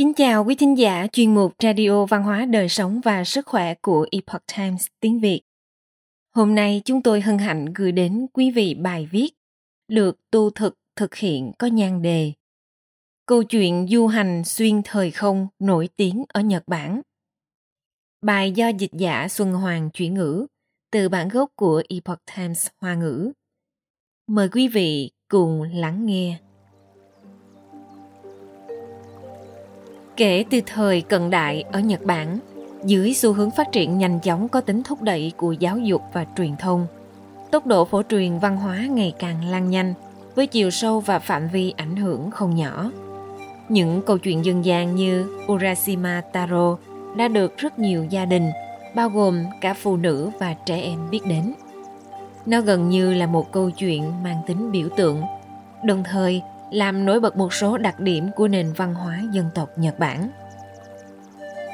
Kính chào quý thính giả, chuyên mục Radio Văn hóa Đời Sống và Sức Khỏe của Epoch Times tiếng Việt. Hôm nay chúng tôi hân hạnh gửi đến quý vị bài viết được tu thực thực hiện có nhan đề Câu chuyện du hành xuyên thời không nổi tiếng ở Nhật Bản. Bài do dịch giả Xuân Hoàng chuyển ngữ từ bản gốc của Epoch Times Hoa ngữ. Mời quý vị cùng lắng nghe. Kể từ thời cận đại ở Nhật Bản, dưới xu hướng phát triển nhanh chóng có tính thúc đẩy của giáo dục và truyền thông, tốc độ phổ truyền văn hóa ngày càng lan nhanh với chiều sâu và phạm vi ảnh hưởng không nhỏ. Những câu chuyện dân gian như Urashima Taro đã được rất nhiều gia đình, bao gồm cả phụ nữ và trẻ em biết đến. Nó gần như là một câu chuyện mang tính biểu tượng, đồng thời làm nổi bật một số đặc điểm của nền văn hóa dân tộc Nhật Bản.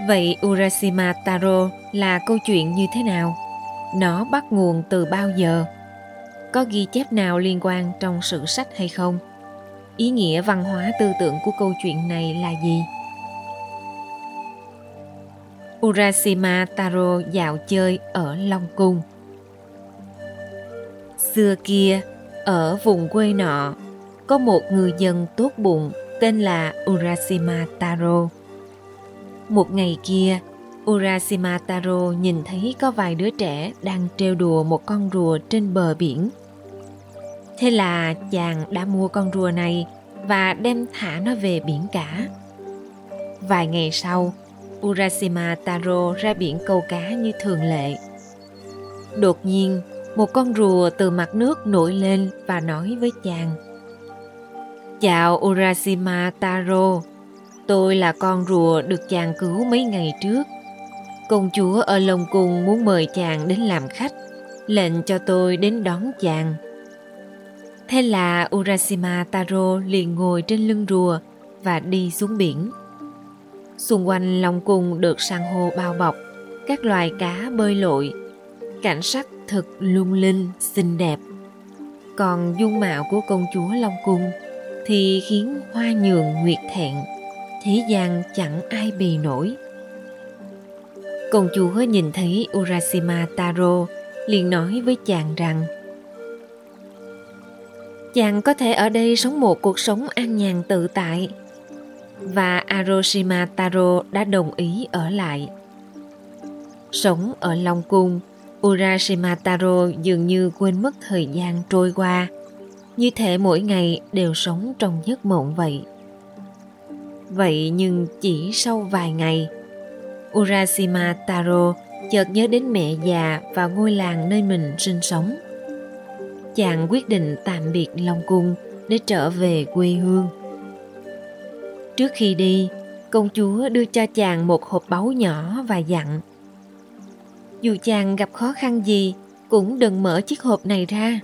Vậy Urashima Taro là câu chuyện như thế nào? Nó bắt nguồn từ bao giờ? Có ghi chép nào liên quan trong sử sách hay không? Ý nghĩa văn hóa tư tưởng của câu chuyện này là gì? Urashima Taro dạo chơi ở Long Cung. Xưa kia, ở vùng quê nọ có một người dân tốt bụng tên là Urashima Taro. Một ngày kia, Urashima Taro nhìn thấy có vài đứa trẻ đang trêu đùa một con rùa trên bờ biển. Thế là chàng đã mua con rùa này và đem thả nó về biển cả. Vài ngày sau, Urashima Taro ra biển câu cá như thường lệ. Đột nhiên, một con rùa từ mặt nước nổi lên và nói với chàng – Chào Urashima Taro, tôi là con rùa được chàng cứu mấy ngày trước. Công chúa ở Long Cung muốn mời chàng đến làm khách, lệnh cho tôi đến đón chàng. Thế là Urashima Taro liền ngồi trên lưng rùa và đi xuống biển. Xung quanh Long Cung được san hô bao bọc, các loài cá bơi lội. Cảnh sắc thật lung linh, xinh đẹp. Còn dung mạo của công chúa Long Cung – thì khiến hoa nhường nguyệt thẹn, thế gian chẳng ai bì nổi. Công chúa nhìn thấy urashima taro liền nói với chàng rằng, chàng có thể ở đây sống một cuộc sống an nhàn tự tại. Và aroshima taro đã đồng ý ở lại. Sống ở long cung urashima taro dường như quên mất thời gian trôi qua như thể mỗi ngày đều sống trong giấc mộng vậy. Vậy nhưng chỉ sau vài ngày, urashima taro chợt nhớ đến mẹ già và ngôi làng nơi mình sinh sống. Chàng quyết định tạm biệt long cung để trở về quê hương. Trước khi đi, công chúa đưa cho chàng một hộp báu nhỏ và dặn, dù chàng gặp khó khăn gì, cũng đừng mở chiếc hộp này ra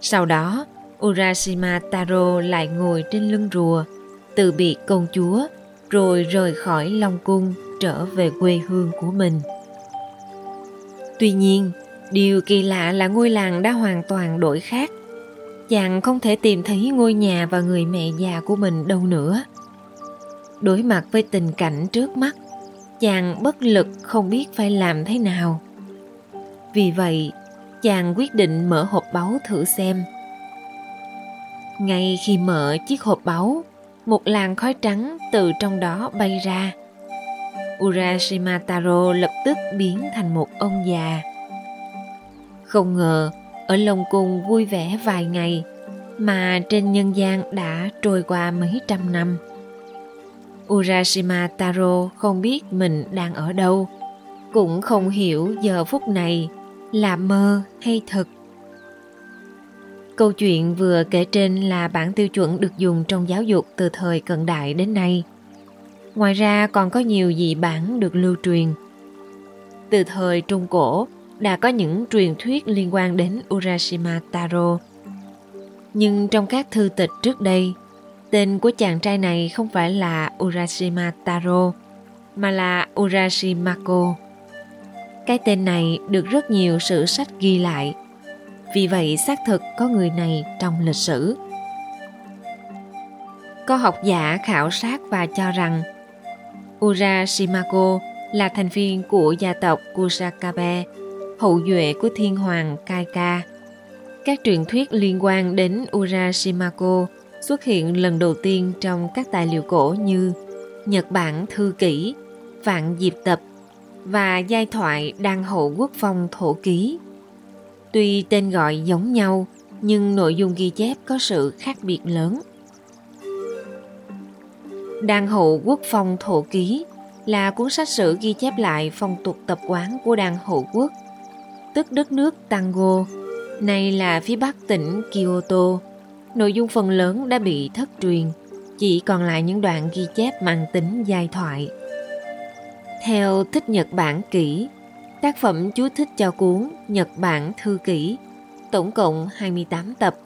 sau đó, Urashima Taro lại ngồi trên lưng rùa, từ biệt công chúa, rồi rời khỏi Long Cung trở về quê hương của mình. Tuy nhiên, điều kỳ lạ là ngôi làng đã hoàn toàn đổi khác. Chàng không thể tìm thấy ngôi nhà và người mẹ già của mình đâu nữa. Đối mặt với tình cảnh trước mắt, chàng bất lực không biết phải làm thế nào. Vì vậy, chàng quyết định mở hộp báu thử xem. Ngay khi mở chiếc hộp báu, một làn khói trắng từ trong đó bay ra. Urashima Taro lập tức biến thành một ông già. Không ngờ, ở lồng Cung vui vẻ vài ngày, mà trên nhân gian đã trôi qua mấy trăm năm. Urashima Taro không biết mình đang ở đâu, cũng không hiểu giờ phút này là mơ hay thật câu chuyện vừa kể trên là bản tiêu chuẩn được dùng trong giáo dục từ thời cận đại đến nay. Ngoài ra còn có nhiều dị bản được lưu truyền. Từ thời trung cổ, đã có những truyền thuyết liên quan đến urashima taro. Nhưng trong các thư tịch trước đây, tên của chàng trai này không phải là urashima taro, mà là urashimako cái tên này được rất nhiều sử sách ghi lại. Vì vậy xác thực có người này trong lịch sử. Có học giả khảo sát và cho rằng Urashimako là thành viên của gia tộc Kusakabe, hậu duệ của thiên hoàng Kaika. Các truyền thuyết liên quan đến Urashimako xuất hiện lần đầu tiên trong các tài liệu cổ như Nhật Bản Thư Kỷ, Vạn Diệp Tập và giai thoại Đăng Hậu Quốc Phong Thổ Ký. Tuy tên gọi giống nhau, nhưng nội dung ghi chép có sự khác biệt lớn. Đăng Hậu Quốc Phong Thổ Ký là cuốn sách sử ghi chép lại phong tục tập quán của Đăng Hậu Quốc, tức đất nước Tango, nay là phía bắc tỉnh Kyoto. Nội dung phần lớn đã bị thất truyền, chỉ còn lại những đoạn ghi chép mang tính giai thoại. Theo Thích Nhật Bản Kỹ, tác phẩm chú thích cho cuốn Nhật Bản Thư kỷ, tổng cộng 28 tập,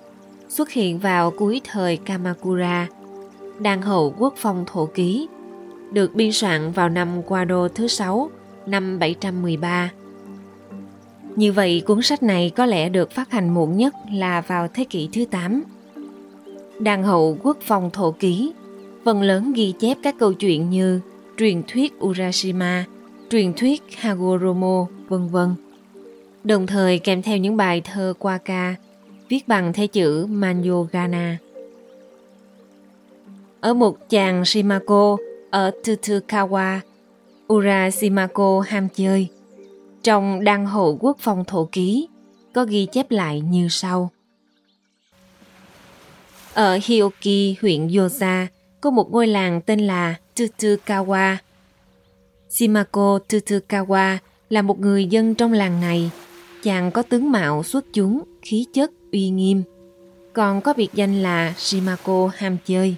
xuất hiện vào cuối thời Kamakura, đàn hậu quốc phong thổ ký, được biên soạn vào năm Quado thứ sáu năm 713. Như vậy, cuốn sách này có lẽ được phát hành muộn nhất là vào thế kỷ thứ 8. Đàn hậu quốc phong thổ ký, phần lớn ghi chép các câu chuyện như truyền thuyết Urashima, truyền thuyết Hagoromo, vân vân. Đồng thời kèm theo những bài thơ Waka viết bằng thế chữ Manyogana. Ở một chàng Shimako ở Tutukawa, Urashimako ham chơi. Trong đăng hộ quốc phong thổ ký có ghi chép lại như sau. Ở Hioki, huyện Yosa, có một ngôi làng tên là Tutukawa. Shimako Tutukawa là một người dân trong làng này. Chàng có tướng mạo xuất chúng, khí chất uy nghiêm. Còn có biệt danh là Shimako ham chơi.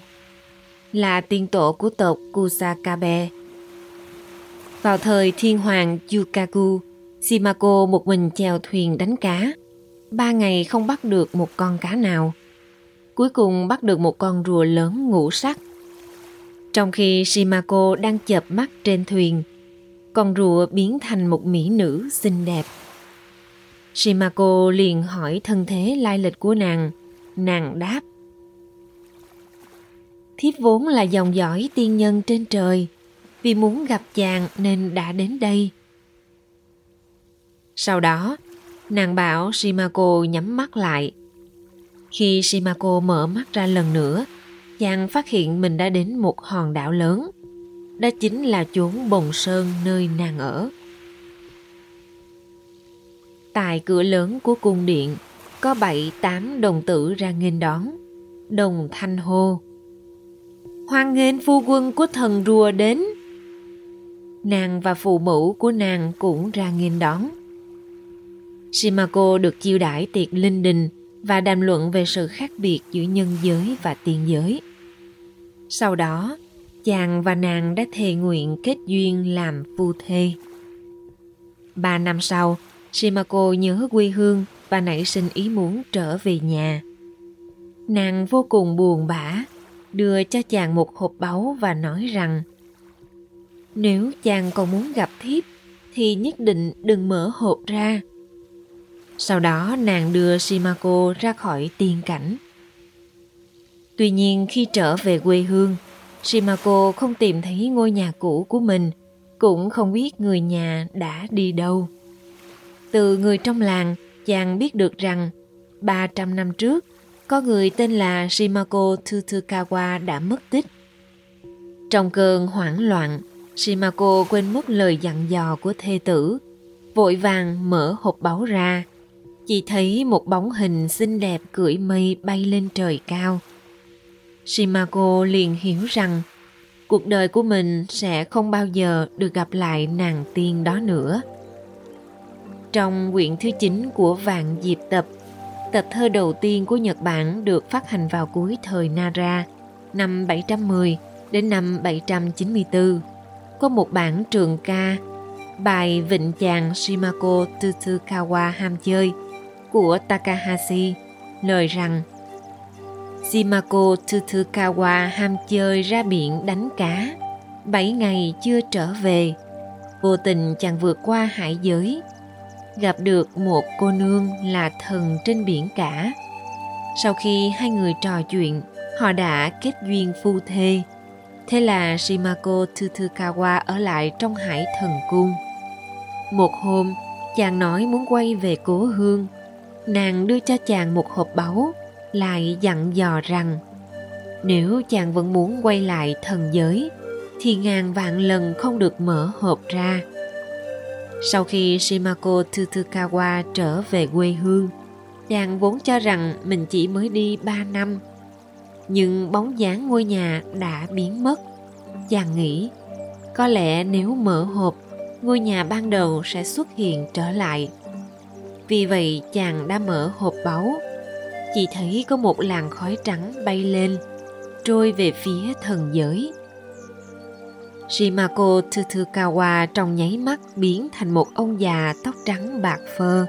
Là tiên tổ của tộc Kusakabe. Vào thời thiên hoàng Yukaku, Shimako một mình chèo thuyền đánh cá. Ba ngày không bắt được một con cá nào. Cuối cùng bắt được một con rùa lớn ngũ sắc trong khi Shimako đang chợp mắt trên thuyền, con rùa biến thành một mỹ nữ xinh đẹp. Shimako liền hỏi thân thế lai lịch của nàng. Nàng đáp. Thiếp vốn là dòng dõi tiên nhân trên trời, vì muốn gặp chàng nên đã đến đây. Sau đó, nàng bảo Shimako nhắm mắt lại. Khi Shimako mở mắt ra lần nữa, chàng phát hiện mình đã đến một hòn đảo lớn. Đó chính là chốn bồng sơn nơi nàng ở. Tại cửa lớn của cung điện, có bảy tám đồng tử ra nghênh đón. Đồng thanh hô. Hoan nghênh phu quân của thần rùa đến. Nàng và phụ mẫu của nàng cũng ra nghênh đón. Shimako được chiêu đãi tiệc linh đình và đàm luận về sự khác biệt giữa nhân giới và tiên giới. Sau đó, chàng và nàng đã thề nguyện kết duyên làm phu thê. Ba năm sau, Shimako nhớ quê hương và nảy sinh ý muốn trở về nhà. Nàng vô cùng buồn bã, đưa cho chàng một hộp báu và nói rằng nếu chàng còn muốn gặp thiếp thì nhất định đừng mở hộp ra. Sau đó nàng đưa Shimako ra khỏi tiên cảnh. Tuy nhiên khi trở về quê hương, Shimako không tìm thấy ngôi nhà cũ của mình, cũng không biết người nhà đã đi đâu. Từ người trong làng, chàng biết được rằng 300 năm trước, có người tên là Shimako Tutukawa đã mất tích. Trong cơn hoảng loạn, Shimako quên mất lời dặn dò của thê tử, vội vàng mở hộp báu ra. Chỉ thấy một bóng hình xinh đẹp cưỡi mây bay lên trời cao – Shimako liền hiểu rằng cuộc đời của mình sẽ không bao giờ được gặp lại nàng tiên đó nữa. Trong quyển thứ 9 của Vạn Diệp Tập, tập thơ đầu tiên của Nhật Bản được phát hành vào cuối thời Nara năm 710 đến năm 794. Có một bản trường ca bài Vịnh chàng Shimako Tutsukawa ham chơi của Takahashi lời rằng Shimako Tutsukawa ham chơi ra biển đánh cá. Bảy ngày chưa trở về, vô tình chàng vượt qua hải giới, gặp được một cô nương là thần trên biển cả. Sau khi hai người trò chuyện, họ đã kết duyên phu thê. Thế là Shimako Tsutsukawa ở lại trong hải thần cung. Một hôm, chàng nói muốn quay về cố hương. Nàng đưa cho chàng một hộp báu, lại dặn dò rằng nếu chàng vẫn muốn quay lại thần giới thì ngàn vạn lần không được mở hộp ra. Sau khi Shimako tutukawa trở về quê hương, chàng vốn cho rằng mình chỉ mới đi 3 năm. Nhưng bóng dáng ngôi nhà đã biến mất. Chàng nghĩ, có lẽ nếu mở hộp, ngôi nhà ban đầu sẽ xuất hiện trở lại. Vì vậy chàng đã mở hộp báu, chỉ thấy có một làn khói trắng bay lên, trôi về phía thần giới. Shimako Tsutsukawa trong nháy mắt biến thành một ông già tóc trắng bạc phơ.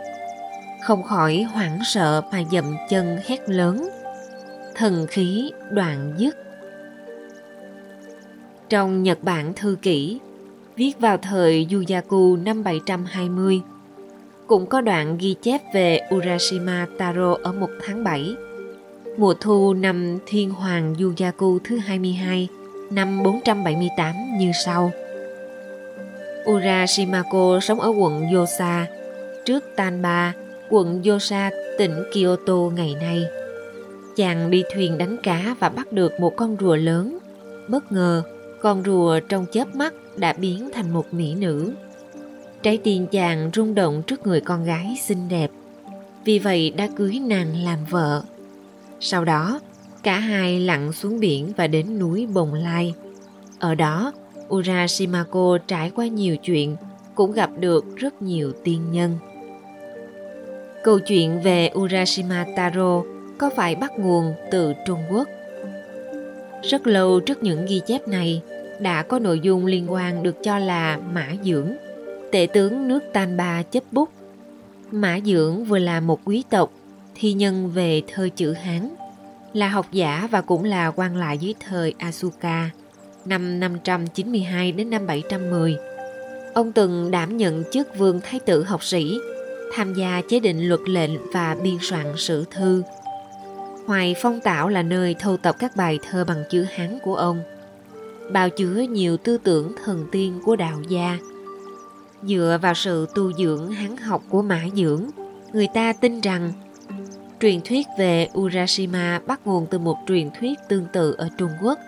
Không khỏi hoảng sợ mà dậm chân hét lớn. Thần khí đoạn dứt. Trong Nhật Bản thư kỷ, viết vào thời Yuyaku năm 720, cũng có đoạn ghi chép về Urashima Taro ở một tháng 7. Mùa thu năm Thiên Hoàng Yuyaku thứ 22 năm 478 như sau. Urashimako sống ở quận Yosa, trước Tanba, quận Yosa, tỉnh Kyoto ngày nay. Chàng đi thuyền đánh cá và bắt được một con rùa lớn. Bất ngờ, con rùa trong chớp mắt đã biến thành một mỹ nữ. Trái tim chàng rung động trước người con gái xinh đẹp. Vì vậy đã cưới nàng làm vợ. Sau đó, Cả hai lặn xuống biển và đến núi Bồng Lai. Ở đó, Urashimako trải qua nhiều chuyện, cũng gặp được rất nhiều tiên nhân. Câu chuyện về Urashima Taro có phải bắt nguồn từ Trung Quốc. Rất lâu trước những ghi chép này, đã có nội dung liên quan được cho là Mã Dưỡng, tể tướng nước Tan Ba chấp bút. Mã Dưỡng vừa là một quý tộc, thi nhân về thơ chữ Hán, là học giả và cũng là quan lại dưới thời Asuka, năm 592 đến năm 710. Ông từng đảm nhận chức vương thái tử học sĩ, tham gia chế định luật lệnh và biên soạn sử thư. Hoài Phong Tảo là nơi thâu tập các bài thơ bằng chữ Hán của ông, bao chứa nhiều tư tưởng thần tiên của đạo gia. Dựa vào sự tu dưỡng hán học của Mã Dưỡng, người ta tin rằng Truyền thuyết về Urashima bắt nguồn từ một truyền thuyết tương tự ở Trung Quốc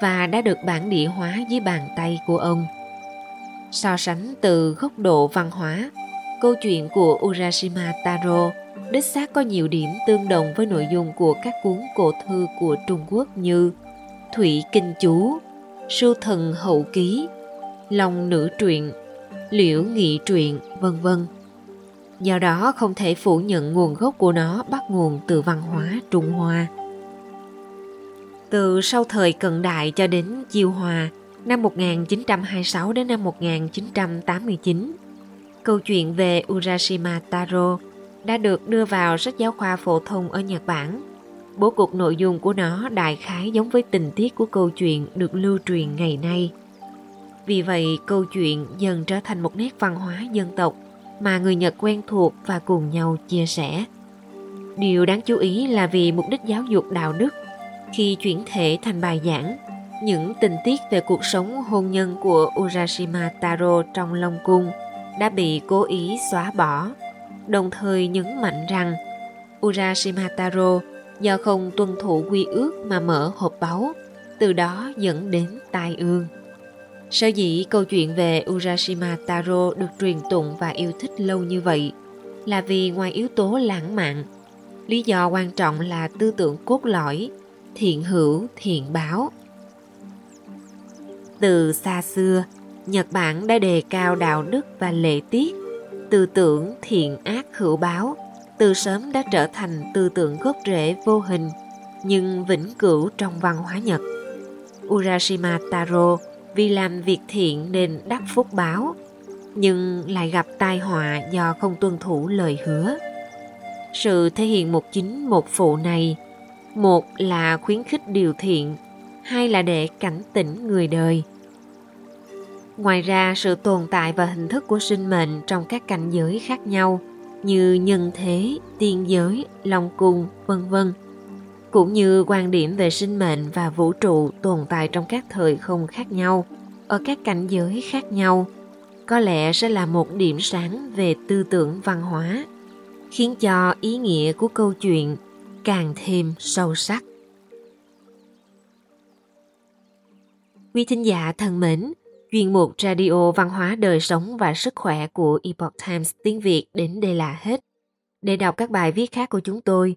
và đã được bản địa hóa dưới bàn tay của ông. So sánh từ góc độ văn hóa, câu chuyện của Urashima Taro đích xác có nhiều điểm tương đồng với nội dung của các cuốn cổ thư của Trung Quốc như Thủy Kinh Chú, Sưu Thần Hậu Ký, Long Nữ Truyện, Liễu Nghị Truyện, vân vân do đó không thể phủ nhận nguồn gốc của nó bắt nguồn từ văn hóa Trung Hoa. Từ sau thời cận đại cho đến Chiêu Hòa, năm 1926 đến năm 1989, câu chuyện về Urashima Taro đã được đưa vào sách giáo khoa phổ thông ở Nhật Bản. Bố cục nội dung của nó đại khái giống với tình tiết của câu chuyện được lưu truyền ngày nay. Vì vậy, câu chuyện dần trở thành một nét văn hóa dân tộc – mà người Nhật quen thuộc và cùng nhau chia sẻ. Điều đáng chú ý là vì mục đích giáo dục đạo đức, khi chuyển thể thành bài giảng, những tình tiết về cuộc sống hôn nhân của Urashima Taro trong Long Cung đã bị cố ý xóa bỏ, đồng thời nhấn mạnh rằng Urashima Taro do không tuân thủ quy ước mà mở hộp báu, từ đó dẫn đến tai ương. Sở dĩ câu chuyện về Urashima Taro được truyền tụng và yêu thích lâu như vậy là vì ngoài yếu tố lãng mạn, lý do quan trọng là tư tưởng cốt lõi, thiện hữu, thiện báo. Từ xa xưa, Nhật Bản đã đề cao đạo đức và lễ tiết, tư tưởng thiện ác hữu báo, từ sớm đã trở thành tư tưởng gốc rễ vô hình nhưng vĩnh cửu trong văn hóa Nhật. Urashima Taro vì làm việc thiện nên đắc phúc báo, nhưng lại gặp tai họa do không tuân thủ lời hứa. Sự thể hiện một chính một phụ này, một là khuyến khích điều thiện, hai là để cảnh tỉnh người đời. Ngoài ra, sự tồn tại và hình thức của sinh mệnh trong các cảnh giới khác nhau như nhân thế, tiên giới, long cung, vân vân cũng như quan điểm về sinh mệnh và vũ trụ tồn tại trong các thời không khác nhau, ở các cảnh giới khác nhau, có lẽ sẽ là một điểm sáng về tư tưởng văn hóa, khiến cho ý nghĩa của câu chuyện càng thêm sâu sắc. Quý thính giả thân mến, chuyên mục radio văn hóa đời sống và sức khỏe của epoch times tiếng việt đến đây là hết. Để đọc các bài viết khác của chúng tôi